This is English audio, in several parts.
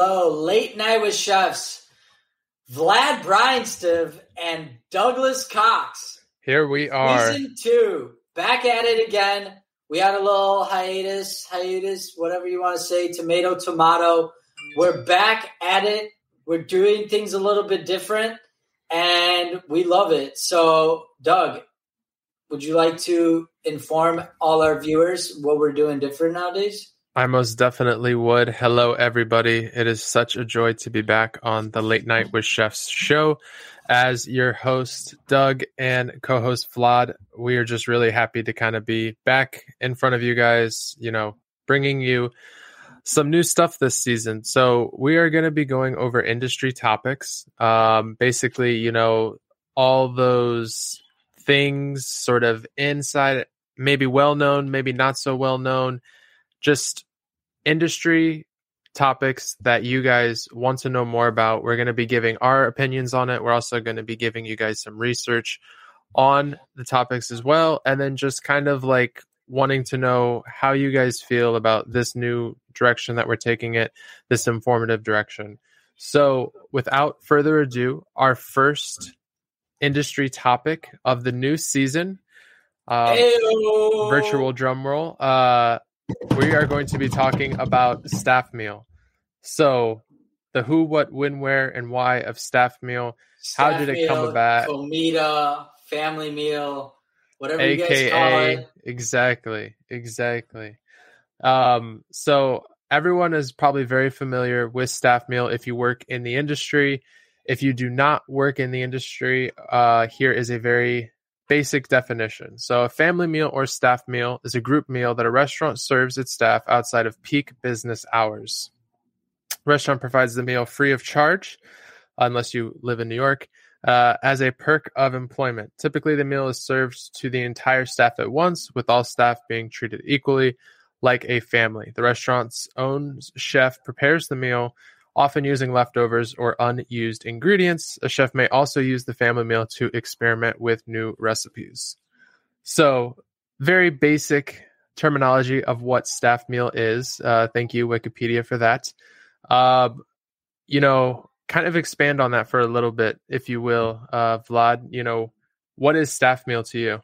hello. Late night with chefs Vlad Breinstev and Douglas Cox. Here we are. Season two. Back at it again. We had a little hiatus, hiatus, whatever you want to say, tomato, tomato. We're back at it. We're doing things a little bit different and we love it. So, Doug, would you like to inform all our viewers what we're doing different nowadays? I most definitely would. Hello, everybody. It is such a joy to be back on the Late Night with Chefs show. As your host, Doug, and co host, Vlad, we are just really happy to kind of be back in front of you guys, you know, bringing you some new stuff this season. So, we are going to be going over industry topics. Um, basically, you know, all those things sort of inside, maybe well known, maybe not so well known just industry topics that you guys want to know more about. We're going to be giving our opinions on it. We're also going to be giving you guys some research on the topics as well. And then just kind of like wanting to know how you guys feel about this new direction that we're taking it, this informative direction. So, without further ado, our first industry topic of the new season, uh, virtual drum roll. Uh, we are going to be talking about staff meal. So, the who, what, when, where, and why of staff meal. Staff How did it meal, come about? Comida, family meal, whatever AKA, you guys call it. Exactly, exactly. Um, so everyone is probably very familiar with staff meal if you work in the industry. If you do not work in the industry, uh, here is a very Basic definition. So, a family meal or staff meal is a group meal that a restaurant serves its staff outside of peak business hours. restaurant provides the meal free of charge, unless you live in New York, uh, as a perk of employment. Typically, the meal is served to the entire staff at once, with all staff being treated equally, like a family. The restaurant's own chef prepares the meal often using leftovers or unused ingredients. A chef may also use the family meal to experiment with new recipes. So, very basic terminology of what staff meal is. Uh, thank you, Wikipedia, for that. Uh, you know, kind of expand on that for a little bit, if you will, uh, Vlad. You know, what is staff meal to you?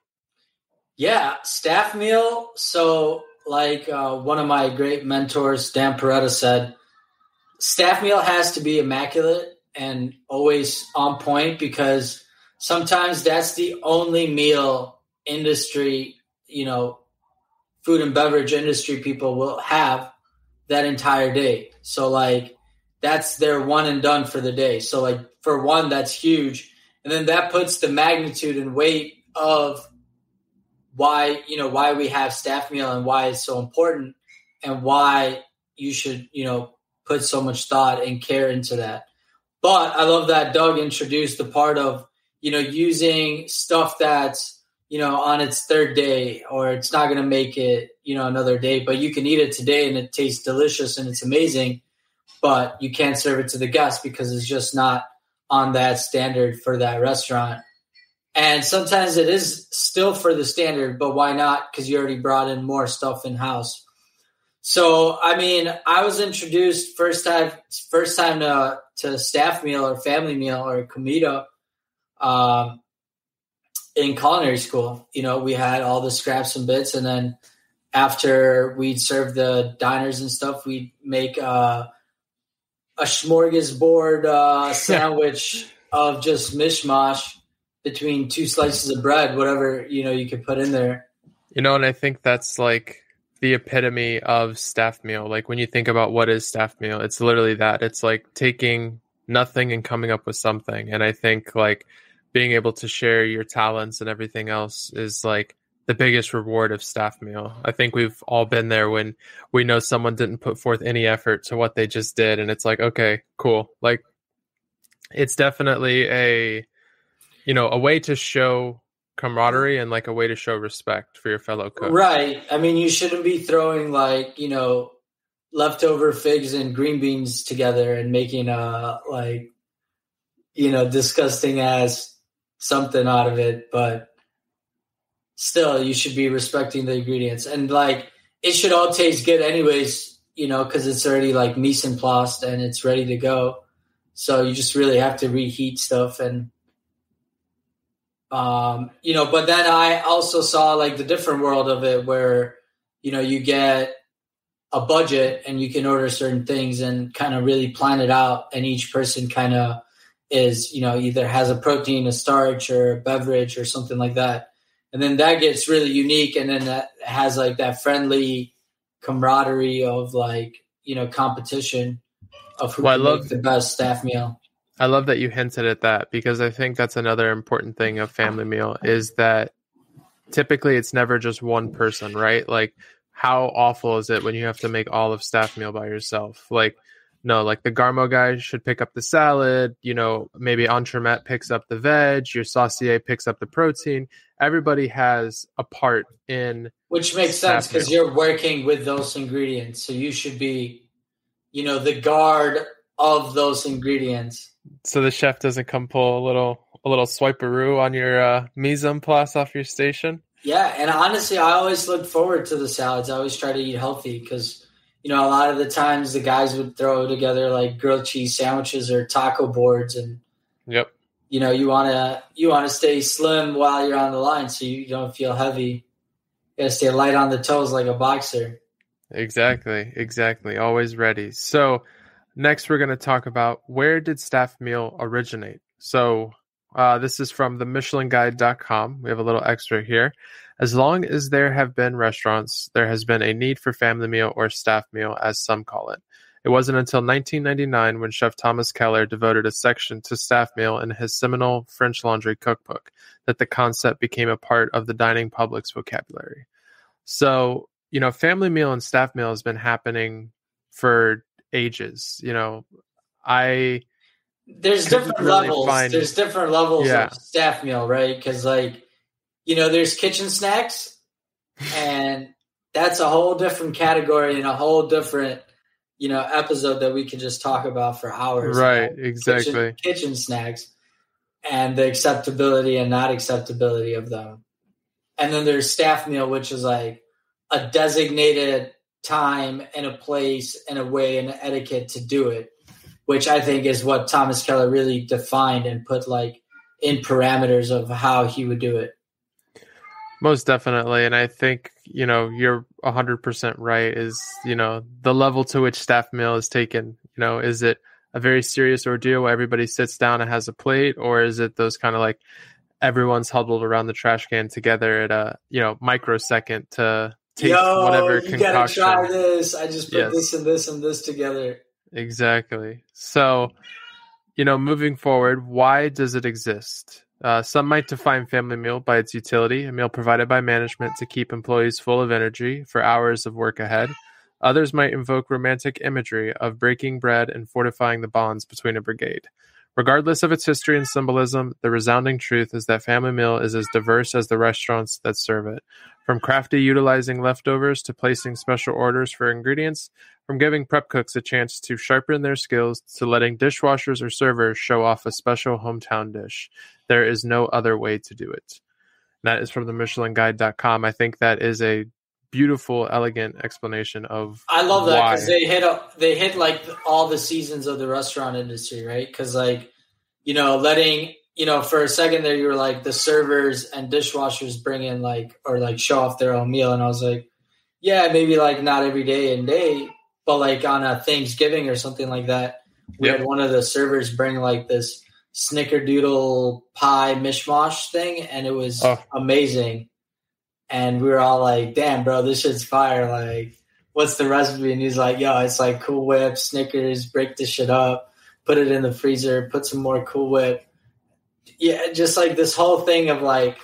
Yeah, staff meal. So, like uh, one of my great mentors, Dan Peretta, said, staff meal has to be immaculate and always on point because sometimes that's the only meal industry, you know, food and beverage industry people will have that entire day. So like that's their one and done for the day. So like for one that's huge and then that puts the magnitude and weight of why, you know, why we have staff meal and why it's so important and why you should, you know, put so much thought and care into that. But I love that Doug introduced the part of, you know, using stuff that's, you know, on its third day or it's not going to make it, you know, another day, but you can eat it today and it tastes delicious and it's amazing, but you can't serve it to the guests because it's just not on that standard for that restaurant. And sometimes it is still for the standard, but why not? Because you already brought in more stuff in house. So I mean, I was introduced first time first time to to staff meal or family meal or comida um, in culinary school. You know, we had all the scraps and bits, and then after we'd serve the diners and stuff, we'd make uh, a smorgasbord uh, sandwich of just mishmash between two slices of bread, whatever you know you could put in there. You know, and I think that's like the epitome of staff meal. Like when you think about what is staff meal, it's literally that. It's like taking nothing and coming up with something. And I think like being able to share your talents and everything else is like the biggest reward of staff meal. I think we've all been there when we know someone didn't put forth any effort to what they just did and it's like, okay, cool. Like it's definitely a you know, a way to show camaraderie and like a way to show respect for your fellow cook. Right. I mean, you shouldn't be throwing like, you know, leftover figs and green beans together and making a like, you know, disgusting as something out of it, but still you should be respecting the ingredients and like it should all taste good anyways, you know, because it's already like mise en place and it's ready to go. So you just really have to reheat stuff and um, you know, but then I also saw like the different world of it where, you know, you get a budget and you can order certain things and kind of really plan it out and each person kind of is, you know, either has a protein, a starch or a beverage or something like that. And then that gets really unique and then that has like that friendly camaraderie of like, you know, competition of who well, I love the best staff meal. I love that you hinted at that because I think that's another important thing of family meal is that typically it's never just one person, right? Like how awful is it when you have to make all of staff meal by yourself? Like no, like the Garmo guy should pick up the salad, you know, maybe Entremet picks up the veg, your saucier picks up the protein. Everybody has a part in Which makes sense because you're working with those ingredients. So you should be, you know, the guard of those ingredients so the chef doesn't come pull a little a little swiperoo on your uh, mise en place off your station. Yeah, and honestly, I always look forward to the salads. I always try to eat healthy because you know a lot of the times the guys would throw together like grilled cheese sandwiches or taco boards, and yep, you know you want to you want to stay slim while you're on the line so you don't feel heavy. You gotta stay light on the toes like a boxer. Exactly, exactly. Always ready. So Next, we're going to talk about where did staff meal originate. So, uh, this is from the MichelinGuide.com. We have a little extra here. As long as there have been restaurants, there has been a need for family meal or staff meal, as some call it. It wasn't until 1999 when Chef Thomas Keller devoted a section to staff meal in his seminal French Laundry cookbook that the concept became a part of the dining public's vocabulary. So, you know, family meal and staff meal has been happening for ages. You know, I there's different really levels. Find, there's different levels yeah. of staff meal, right? Because like you know, there's kitchen snacks, and that's a whole different category and a whole different you know episode that we can just talk about for hours. Right. Exactly. Kitchen, kitchen snacks and the acceptability and not acceptability of them. And then there's staff meal, which is like a designated time and a place and a way and etiquette to do it, which I think is what Thomas Keller really defined and put like in parameters of how he would do it. Most definitely. And I think, you know, you're 100% right is, you know, the level to which staff meal is taken. You know, is it a very serious ordeal where everybody sits down and has a plate, or is it those kind of like everyone's huddled around the trash can together at a, you know, microsecond to take Yo, whatever you gotta try this. I just put yes. this and this and this together. Exactly. So, you know, moving forward, why does it exist? Uh, some might define family meal by its utility, a meal provided by management to keep employees full of energy for hours of work ahead. Others might invoke romantic imagery of breaking bread and fortifying the bonds between a brigade. Regardless of its history and symbolism, the resounding truth is that family meal is as diverse as the restaurants that serve it. From crafty utilizing leftovers to placing special orders for ingredients, from giving prep cooks a chance to sharpen their skills to letting dishwashers or servers show off a special hometown dish. There is no other way to do it. That is from the MichelinGuide.com. I think that is a beautiful, elegant explanation of. I love that because they hit a, they hit like all the seasons of the restaurant industry, right? Because like you know, letting you know for a second there, you were like the servers and dishwashers bring in like or like show off their own meal, and I was like, yeah, maybe like not every day and day, but like on a Thanksgiving or something like that, we yep. had one of the servers bring like this snickerdoodle pie mishmash thing, and it was oh. amazing and we were all like, "Damn, bro, this shit's fire!" Like, what's the recipe? And he's like, "Yo, it's like Cool Whip, Snickers, break this shit up, put it in the freezer, put some more Cool Whip." Yeah, just like this whole thing of like,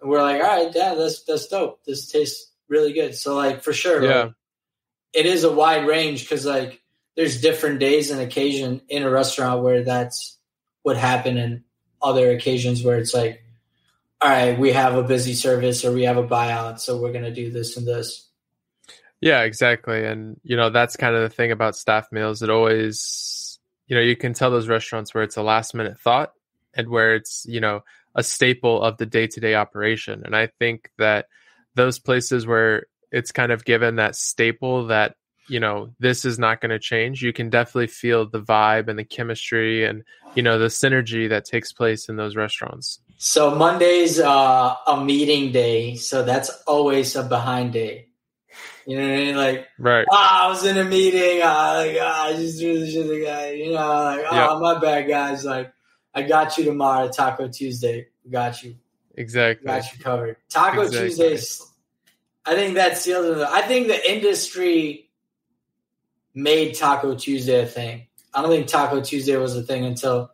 we're like, "All right, yeah, that's that's dope. This tastes really good." So like for sure, yeah, like, it is a wide range because like there's different days and occasion in a restaurant where that's what happened, and other occasions where it's like all right, we have a busy service or we have a buyout, so we're going to do this and this. Yeah, exactly. And, you know, that's kind of the thing about staff meals. It always, you know, you can tell those restaurants where it's a last minute thought and where it's, you know, a staple of the day to day operation. And I think that those places where it's kind of given that staple that you know this is not going to change you can definitely feel the vibe and the chemistry and you know the synergy that takes place in those restaurants so monday's uh, a meeting day so that's always a behind day you know what I mean? Like, right? Oh, I was in a meeting. Uh, like, oh, I just threw the shit the guy. You know, like, oh, yep. my bad, guys. Like, I got you tomorrow, Taco Tuesday. Got you. Exactly. Got you covered. Taco exactly. Tuesdays. I think that's the other. I think the industry made Taco Tuesday a thing. I don't think Taco Tuesday was a thing until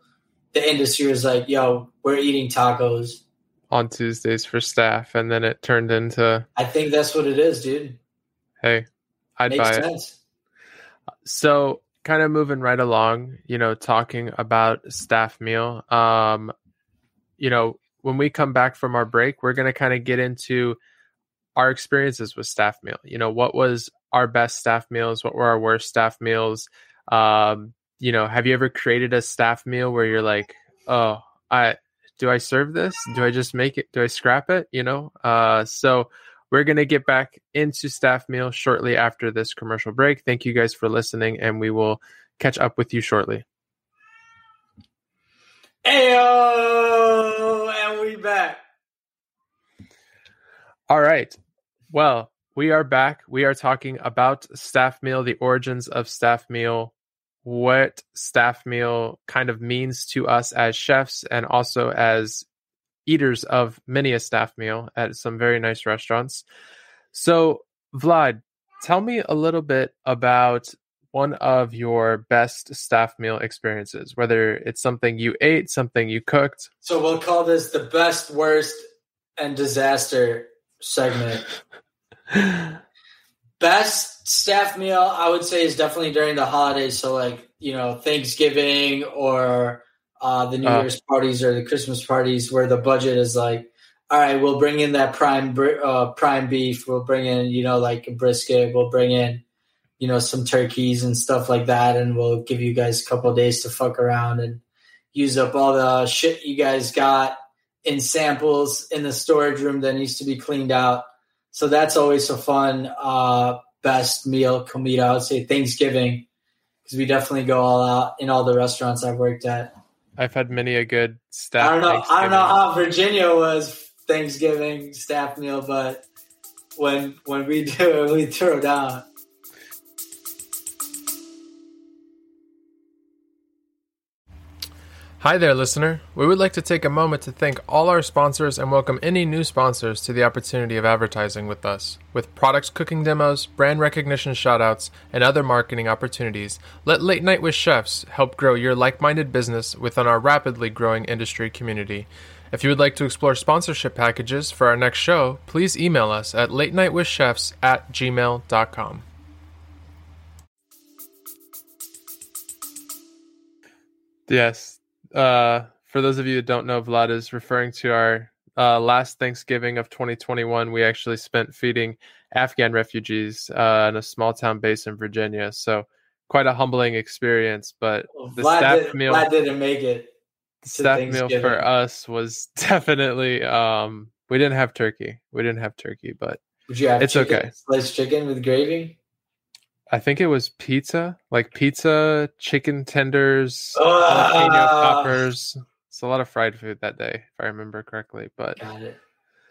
the industry was like, "Yo, we're eating tacos on Tuesdays for staff," and then it turned into. I think that's what it is, dude. Hey, I'd Makes buy sense. it. So, kind of moving right along, you know, talking about staff meal. Um, you know, when we come back from our break, we're going to kind of get into our experiences with staff meal. You know, what was our best staff meals? What were our worst staff meals? Um, you know, have you ever created a staff meal where you're like, oh, I do I serve this? Do I just make it? Do I scrap it? You know, uh, so we're going to get back into staff meal shortly after this commercial break. Thank you guys for listening, and we will catch up with you shortly. Ayo, and we back. All right. Well, we are back. We are talking about staff meal, the origins of staff meal, what staff meal kind of means to us as chefs and also as eaters of many a staff meal at some very nice restaurants. So, Vlad, tell me a little bit about one of your best staff meal experiences, whether it's something you ate, something you cooked. So, we'll call this the best, worst, and disaster segment. best staff meal, I would say, is definitely during the holidays. So, like, you know, Thanksgiving or uh, the New uh, Year's parties or the Christmas parties where the budget is like, all right, we'll bring in that prime uh, prime beef. We'll bring in, you know, like a brisket. We'll bring in, you know, some turkeys and stuff like that, and we'll give you guys a couple days to fuck around and use up all the shit you guys got in samples in the storage room that needs to be cleaned out. So that's always a fun uh, best meal comida. I would say Thanksgiving because we definitely go all out in all the restaurants I've worked at. I've had many a good staff. I don't know. I don't know how Virginia was Thanksgiving staff meal, but when when we do it, we throw down. Hi there, listener. We would like to take a moment to thank all our sponsors and welcome any new sponsors to the opportunity of advertising with us. With products cooking demos, brand recognition shoutouts, and other marketing opportunities, let Late Night with Chefs help grow your like minded business within our rapidly growing industry community. If you would like to explore sponsorship packages for our next show, please email us at late night with chefs at gmail.com. Yes, uh, for those of you that don't know, Vlad is referring to our uh, last Thanksgiving of 2021. We actually spent feeding Afghan refugees uh, in a small town base in Virginia. So quite a humbling experience. But the Vlad staff did, meal, Vlad didn't make it. The staff meal for us was definitely. Um, we didn't have turkey. We didn't have turkey, but Would you have it's chicken, okay. Sliced chicken with gravy. I think it was pizza, like pizza, chicken tenders, uh, jalapeno poppers. It's a lot of fried food that day, if I remember correctly. But got it.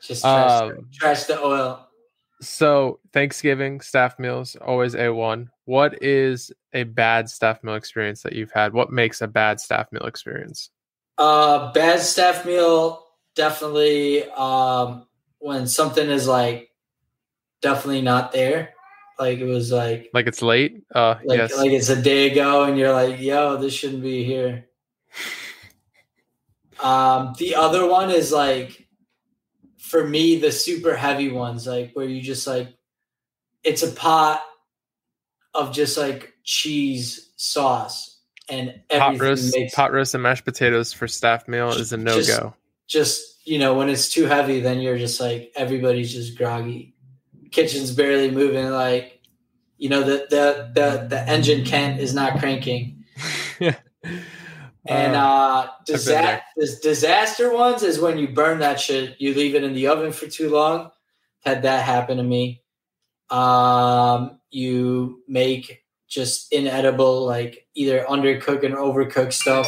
Just trash, um, trash the oil. So Thanksgiving staff meals always a one. What is a bad staff meal experience that you've had? What makes a bad staff meal experience? Uh, bad staff meal definitely um, when something is like definitely not there like it was like like it's late. Uh, like, yes. like it's a day ago, and you're like, "Yo, this shouldn't be here." um, the other one is like, for me, the super heavy ones, like where you just like, it's a pot of just like cheese sauce and pot roast, makes, pot roast and mashed potatoes for staff meal is a no go. Just you know, when it's too heavy, then you're just like everybody's just groggy kitchen's barely moving. Like, you know, the the the, the engine Kent is not cranking. And uh, disaster, disaster ones is when you burn that shit. You leave it in the oven for too long. Had that happen to me. Um, you make just inedible, like either undercook and overcooked stuff.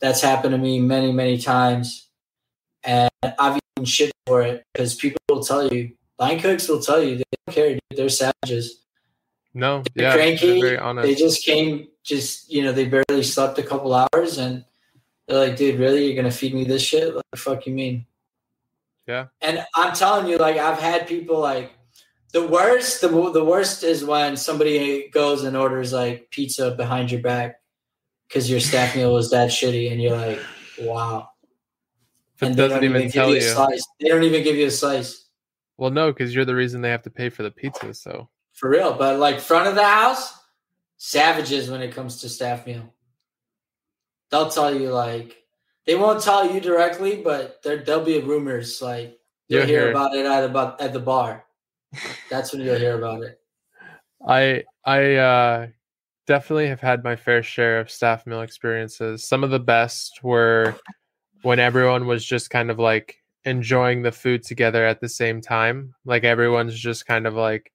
That's happened to me many, many times. And I've eaten shit for it because people will tell you, line cooks will tell you, they don't care, dude. They're savages. No, They're yeah, cranky. honest. They just came, just, you know, they barely slept a couple hours and they're like, dude, really? You're going to feed me this shit? Like, the fuck you mean? Yeah. And I'm telling you, like, I've had people like, the worst, the, the worst is when somebody goes and orders like pizza behind your back because your staff meal was that shitty, and you're like, wow. But And they doesn't even give tell you you. a slice. They don't even give you a slice Well, no, because you're the reason they have to pay for the pizza. So for real. But like front of the house, savages when it comes to staff meal. They'll tell you like they won't tell you directly, but there there'll be rumors like you'll You'll hear hear about it at about at the bar. That's when you'll hear about it. I I uh, definitely have had my fair share of staff meal experiences. Some of the best were when everyone was just kind of like enjoying the food together at the same time. Like everyone's just kind of like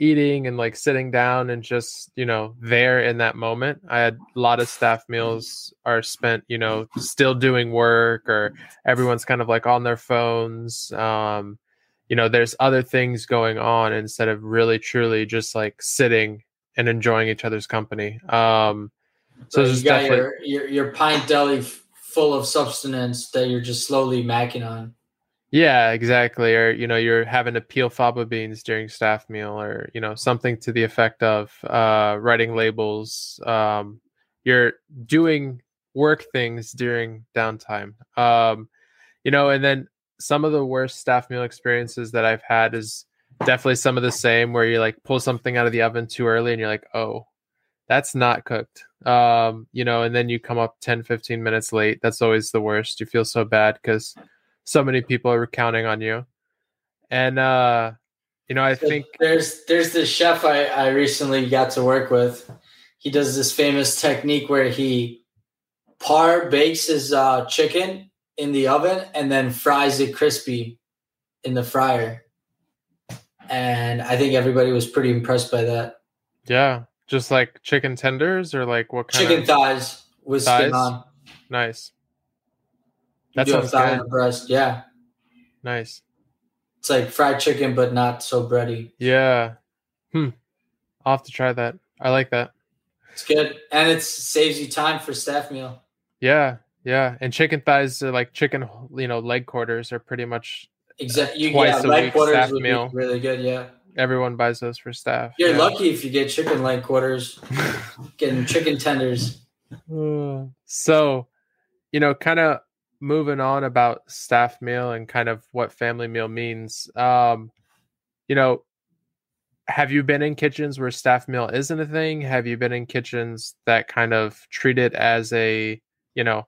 eating and like sitting down and just you know there in that moment. I had a lot of staff meals are spent you know still doing work or everyone's kind of like on their phones. Um, you know there's other things going on instead of really truly just like sitting and enjoying each other's company um so So you got definitely your, your your pint deli f- full of substance that you're just slowly macking on. yeah exactly. Or you know you're having to peel faba beans during staff meal or you know something to the effect of uh writing labels. Um you're doing work things during downtime. Um you know and then some of the worst staff meal experiences that i've had is definitely some of the same where you like pull something out of the oven too early and you're like oh that's not cooked um you know and then you come up 10 15 minutes late that's always the worst you feel so bad because so many people are counting on you and uh you know i So think there's there's this chef I, I recently got to work with. He does this famous technique where he par bakes his uh, chicken in the oven and then fries it crispy in the fryer. And I think everybody was pretty impressed by that. yeah just like chicken tenders or like what kind of Chicken of thighs with Thighs? skin on. nice You that do a thigh good and a breast. Yeah. nice It's like fried chicken, but not so bready. yeah hmm i'll have to try that i like that It's good. And it saves you time for staff meal. Yeah, yeah, and chicken thighs are like chicken, you know, leg quarters are pretty much Exactly. You Twice yeah, a leg week quarters staff meal. really good. Yeah. Everyone buys those for staff. You're yeah. lucky if you get chicken leg quarters, getting chicken tenders. Uh, so, you know, kind of moving on about staff meal and kind of what family meal means. Um, you know, have you been in kitchens where staff meal isn't a thing? Have you been in kitchens that kind of treat it as a, you know,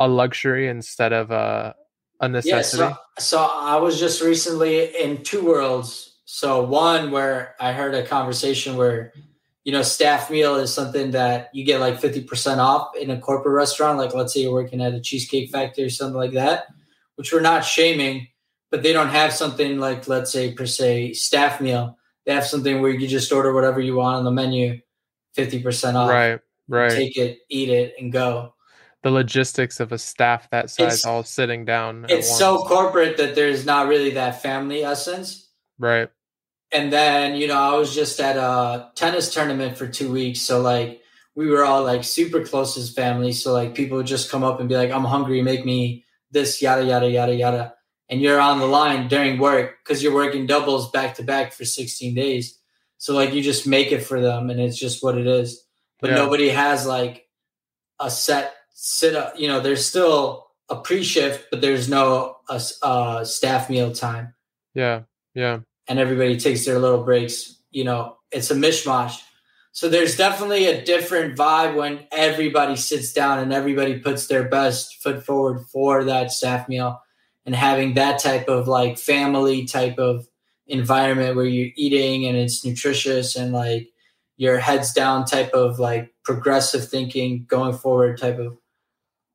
a luxury instead of a a Yeah. necessity? So, so I was just recently in two worlds. So one where I heard a conversation where, you know, staff meal is something that you get like 50% off in a corporate restaurant. Like let's say you're working at a cheesecake factory or something like that, which we're not shaming, but they don't have something like, let's say per se staff meal. They have something where you just order whatever you want on the menu, 50% off. right, right. Take it, eat it, and go. the logistics of a staff that size It's- all sitting down. It's so corporate that there's not really that family essence. right. And then, you know, I was just at a tennis tournament for two weeks. So, like, we were all like super close as family. So, like, people would just come up and be like, I'm hungry, make me this, yada, yada, yada, yada. And you're on the line during work because you're working doubles back to back for 16 days. So, like, you just make it for them and it's just what it is. But Yeah. nobody has like a set sit up. You know, there's still a pre shift, but there's no uh, uh, staff meal time Yeah, yeah, and everybody takes their little breaks. You know, it's a mishmash. So there's definitely a different vibe when everybody sits down and everybody puts their best foot forward for that staff meal and having that type of like family type of environment where you're eating and it's nutritious and like your heads down type of like progressive thinking going forward type of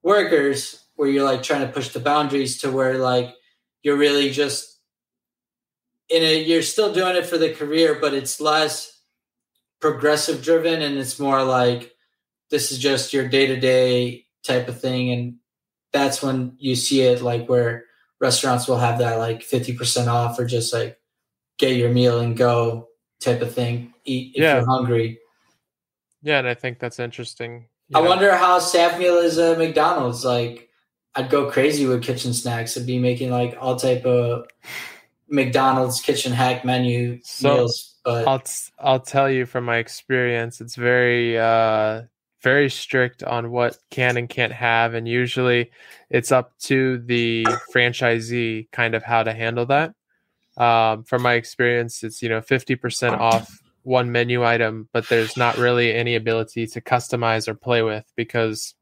workers where you're like trying to push the boundaries to where like you're really just in a you're still doing it for the career, but it's less progressive driven and it's more like this is just your day to day type of thing. And that's when you see it like where restaurants will have that like 50% off or just like get your meal and go type of thing. Eat if Yeah. you're hungry. Yeah, and I think that's interesting. I know, wonder how staff meal is at McDonald's. Like, I'd go crazy with kitchen snacks. I'd be making like all type of McDonald's kitchen hack menu So, meals. But I'll t- I'll tell you from my experience, it's very uh very strict on what can and can't have, and usually it's up to the franchisee kind of how to handle that. Um, from my experience, it's you know fifty percent off one menu item, but there's not really any ability to customize or play with because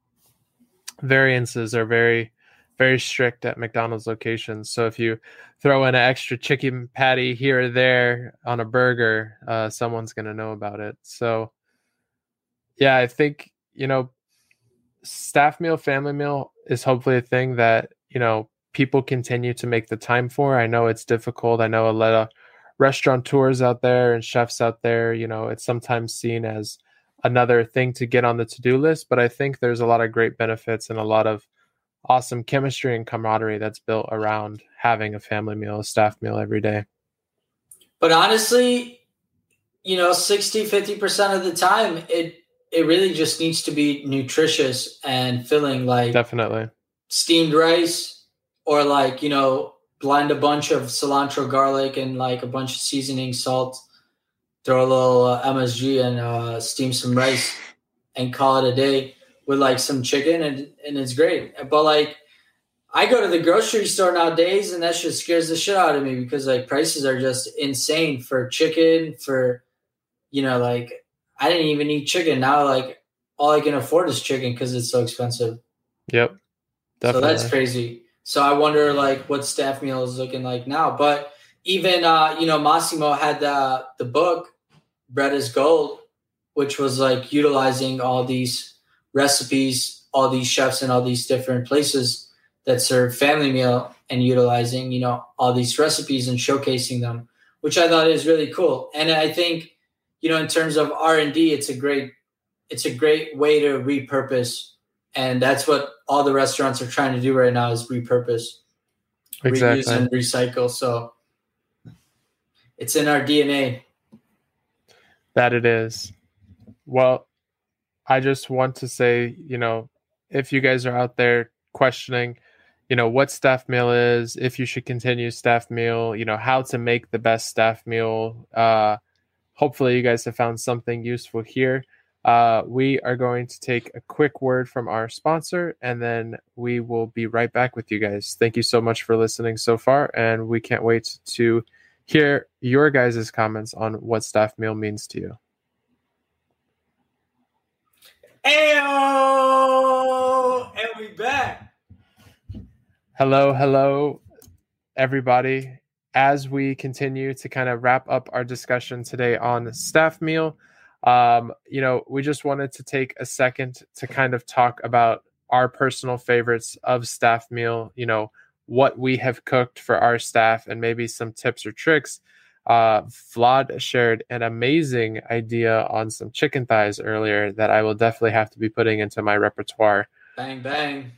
variances are very very strict at McDonald's locations. So if you throw in an extra chicken patty here or there on a burger, uh, someone's going to know about it. So, yeah, I think, you know, staff meal, family meal is hopefully a thing that, you know, people continue to make the time for. I know it's difficult. I know a lot of restaurateurs out there and chefs out there, you know, it's sometimes seen as another thing to get on the to do list, but I think there's a lot of great benefits and a lot of awesome chemistry and camaraderie that's built around having a family meal, a staff meal every day. but honestly, you know, 60, 50% of the time, it it really just needs to be nutritious and filling like Definitely. steamed rice or like, you know, blend a bunch of cilantro, garlic, and like a bunch of seasoning, salt, throw a little uh, MSG and uh, steam some rice and call it a day with like some chicken and, and it's great. But like, I go to the grocery store nowadays and that shit scares the shit out of me because like prices are just insane for chicken, for, you know, like I didn't even eat chicken. Now, like, all I can afford is chicken because it's so expensive. Yep. Definitely. So that's crazy. So I wonder like what staff meal is looking like now. But even uh, you know, Massimo had the the book Bread is Gold, which was like utilizing all these recipes, all these chefs in all these different places that serve family meal and utilizing, you know, all these recipes and showcasing them, which I thought is really cool. And I think, you know, in terms of R and D, it's a great it's a great way to repurpose and that's what all the restaurants are trying to do right now is repurpose exactly. reuse and recycle so it's in our dna That it is. Well, I just want to say, you know, if you guys are out there questioning, you know, what staff meal is, if you should continue staff meal, you know, how to make the best staff meal, uh, hopefully you guys have found something useful here. Uh, we are going to take a quick word from our sponsor and then we will be right back with you guys. Thank you so much for listening so far, and we can't wait to hear your guys' comments on what staff meal means to you. Ayo! and we back Hello, hello, everybody. As we continue to kind of wrap up our discussion today on staff meal, um, you know, we just wanted to take a second to kind of talk about our personal favorites of staff meal, you know, what we have cooked for our staff and maybe some tips or tricks. Uh, Vlad shared an amazing idea on some chicken thighs earlier that I will definitely have to be putting into my repertoire. bang bang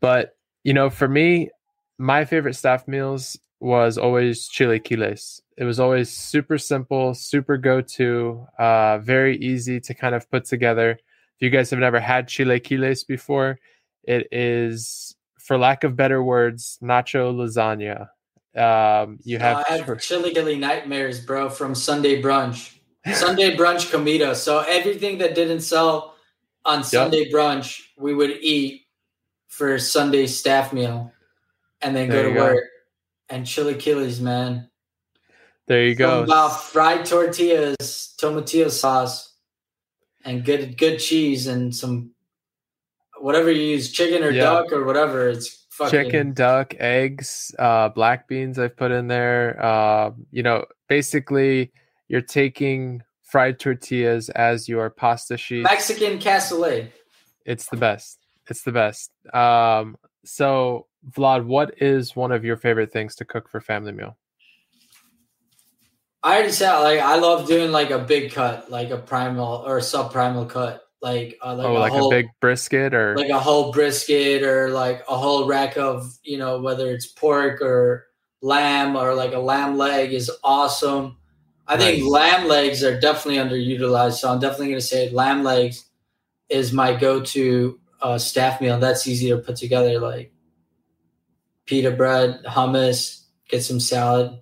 But you know, for me, my favorite staff meals was always chilaquiles. It was always super simple, super go to, uh, very easy to kind of put together. If you guys have never had chilaquiles before, it is, for lack of better words, nacho lasagna. Um, you have I have nightmares bro from sunday brunch sunday brunch comida so everything that didn't sell on sunday brunch we would eat for sunday staff meal and then There go to go. work and chili chilies man there you Something go. about fried tortillas, tomatillo sauce, and good good cheese and some whatever you use, chicken or Yeah. duck or whatever. It's fucking chicken, duck, eggs, uh, black beans I've put in there. Uh, you know, basically you're taking fried tortillas as your pasta sheet. Mexican cassoulet. It's the best. It's the best. Um, so Vlad, what is one of your favorite things to cook for family meal? I already said like I love doing like a big cut, like a primal or sub primal cut, like uh, like, oh, a, like whole, a big brisket or like a whole brisket or like a whole rack of you know whether it's pork or lamb or like a lamb leg is awesome. I think Nice. lamb legs are definitely underutilized, so I'm definitely going to say lamb legs is my go-to uh, staff meal. That's easy to put together, like pita bread, hummus, get some salad,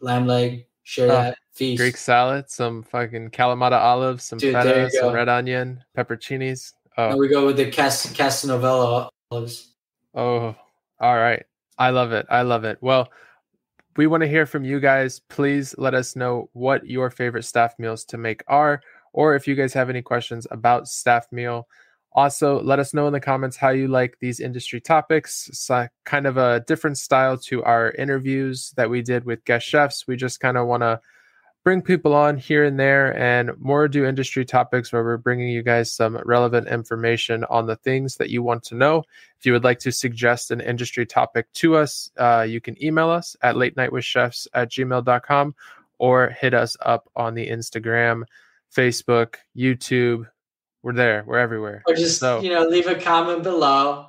lamb leg, share Oh, that feast. Greek salad, some fucking Kalamata olives, some Dude, feta, some red onion, pepperoncinis. Oh, And we go with the Cas- Castelvetrano olives. Oh, all right. I love it. I love it. Well, we want to hear from you guys. Please let us know what your favorite staff meals to make are, or if you guys have any questions about staff meal. Also, let us know in the comments how you like these industry topics. It's uh, kind of a different style to our interviews that we did with guest chefs. We just kind of want to bring people on here and there and more do industry topics where we're bringing you guys some relevant information on the things that you want to know. If you would like to suggest an industry topic to us, uh, you can email us at late night with chefs at gmail.com or hit us up on the Instagram, Facebook, YouTube. We're there. We're everywhere. Or just, So- you know, leave a comment below.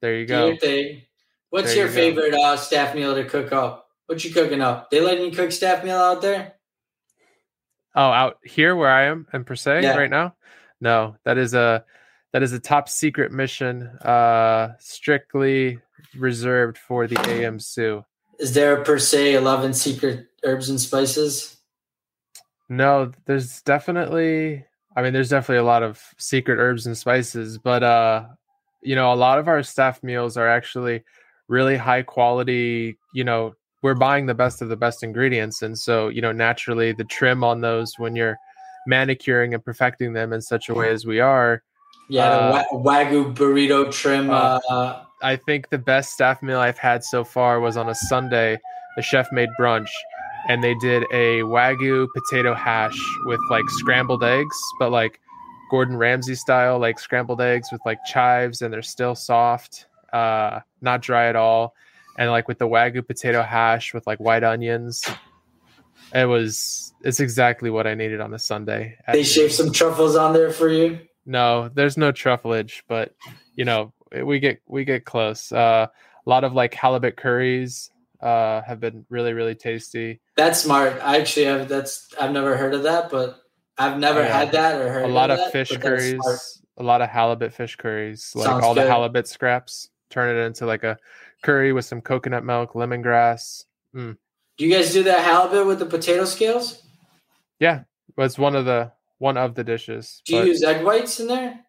There you Do go. your thing. What's There your you favorite uh, staff meal to cook up? What you cooking up? They letting you cook staff meal out there? Oh, out here where I am in per se Yeah. right now? No, that is a that is a top secret mission, uh strictly reserved for the AM sous. Is there a per se 11 secret herbs and spices? No, there's definitely I mean there's definitely a lot of secret herbs and spices, but uh you know, a lot of our staff meals are actually really high quality, you know, we're buying the best of the best ingredients and so, you know, naturally the trim on those when you're manicuring and perfecting them in such a way as we are, Yeah, Uh, the wa- wagyu burrito trim. uh, Uh, I think the best staff meal I've had so far was on a Sunday. The chef made brunch and they did a wagyu potato hash with like scrambled eggs, but like Gordon Ramsay style, like scrambled eggs with like chives and they're still soft, uh, not dry at all. And like with the wagyu potato hash with like white onions. It was it's exactly what I needed on a Sunday. they noon. shave some truffles on there for you. No, there's no truffleage, but you know, we get we get close. Uh, a lot of like halibut curries uh, have been really really tasty. That's smart. I actually have that's I've never heard of that, but I've never yeah. had that or heard A lot of, of fish curries, a lot of halibut fish curries, like Sounds all the halibut scraps. Turn it into like a curry with some coconut milk, lemongrass. Do you guys do that halibut with the potato scales? Yeah, was one of the one of the dishes. Do you but- use egg whites in there?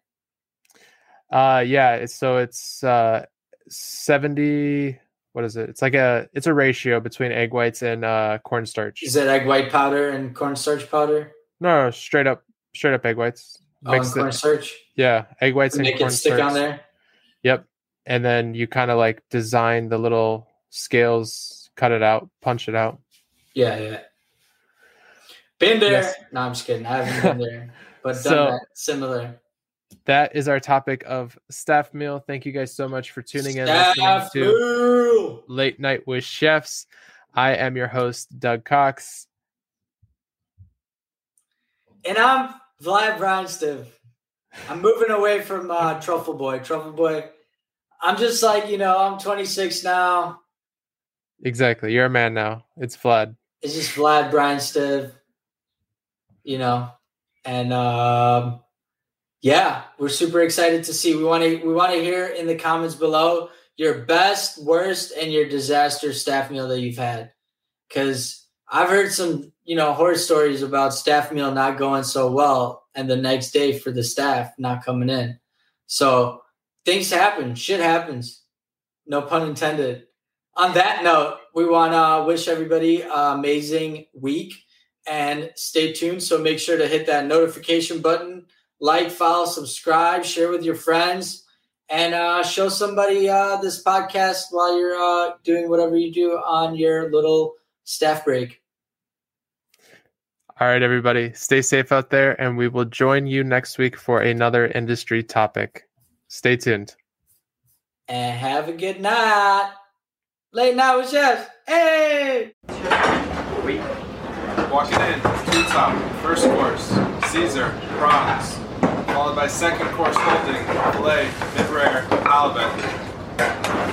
Uh, yeah. It's, so it's uh seventy. What is it? It's like a it's a ratio between egg whites and uh cornstarch. Is it egg white powder and cornstarch powder? No, no, straight up, straight up egg whites. Oh, and Mix cornstarch. Yeah, egg whites and make it stick on there. Yep. And then you kind of like design the little scales, cut it out, punch it out. Yeah, yeah. Been there. Yes. No, I'm just kidding. I haven't been there, but done So- that similar. That is our topic of staff meal. Thank you guys so much for tuning in, Staff listening to. Late Night with Chefs. I am your host, Doug Cox. And I'm Vlad Bronstiv. I'm moving away from uh, Truffle Boy. Truffle Boy. I'm just like, you know, I'm 26 now. Exactly. You're a man now. It's Vlad. It's just Vlad Bronstiv, you know. And um, yeah, we're super excited to see. We want to we want to hear in the comments below your best, worst, and your disaster staff meal that you've had. Cause I've heard some, you know, horror stories about staff meal not going so well and the next day for the staff not coming in. So things happen, shit happens. No pun intended. On that note, we want to wish everybody amazing week and stay tuned. So make sure to hit that notification button, like, follow, subscribe, share with your friends, and uh, show somebody uh, this podcast while you're uh, doing whatever you do on your little staff break. All right, everybody. Stay safe out there, and we will join you next week for another industry topic. Stay tuned. And have a good night. Late night with chefs. Hey! Walking in, two top, first course, Caesar, prawns, followed by second course holding, filet, mid rare, halibut.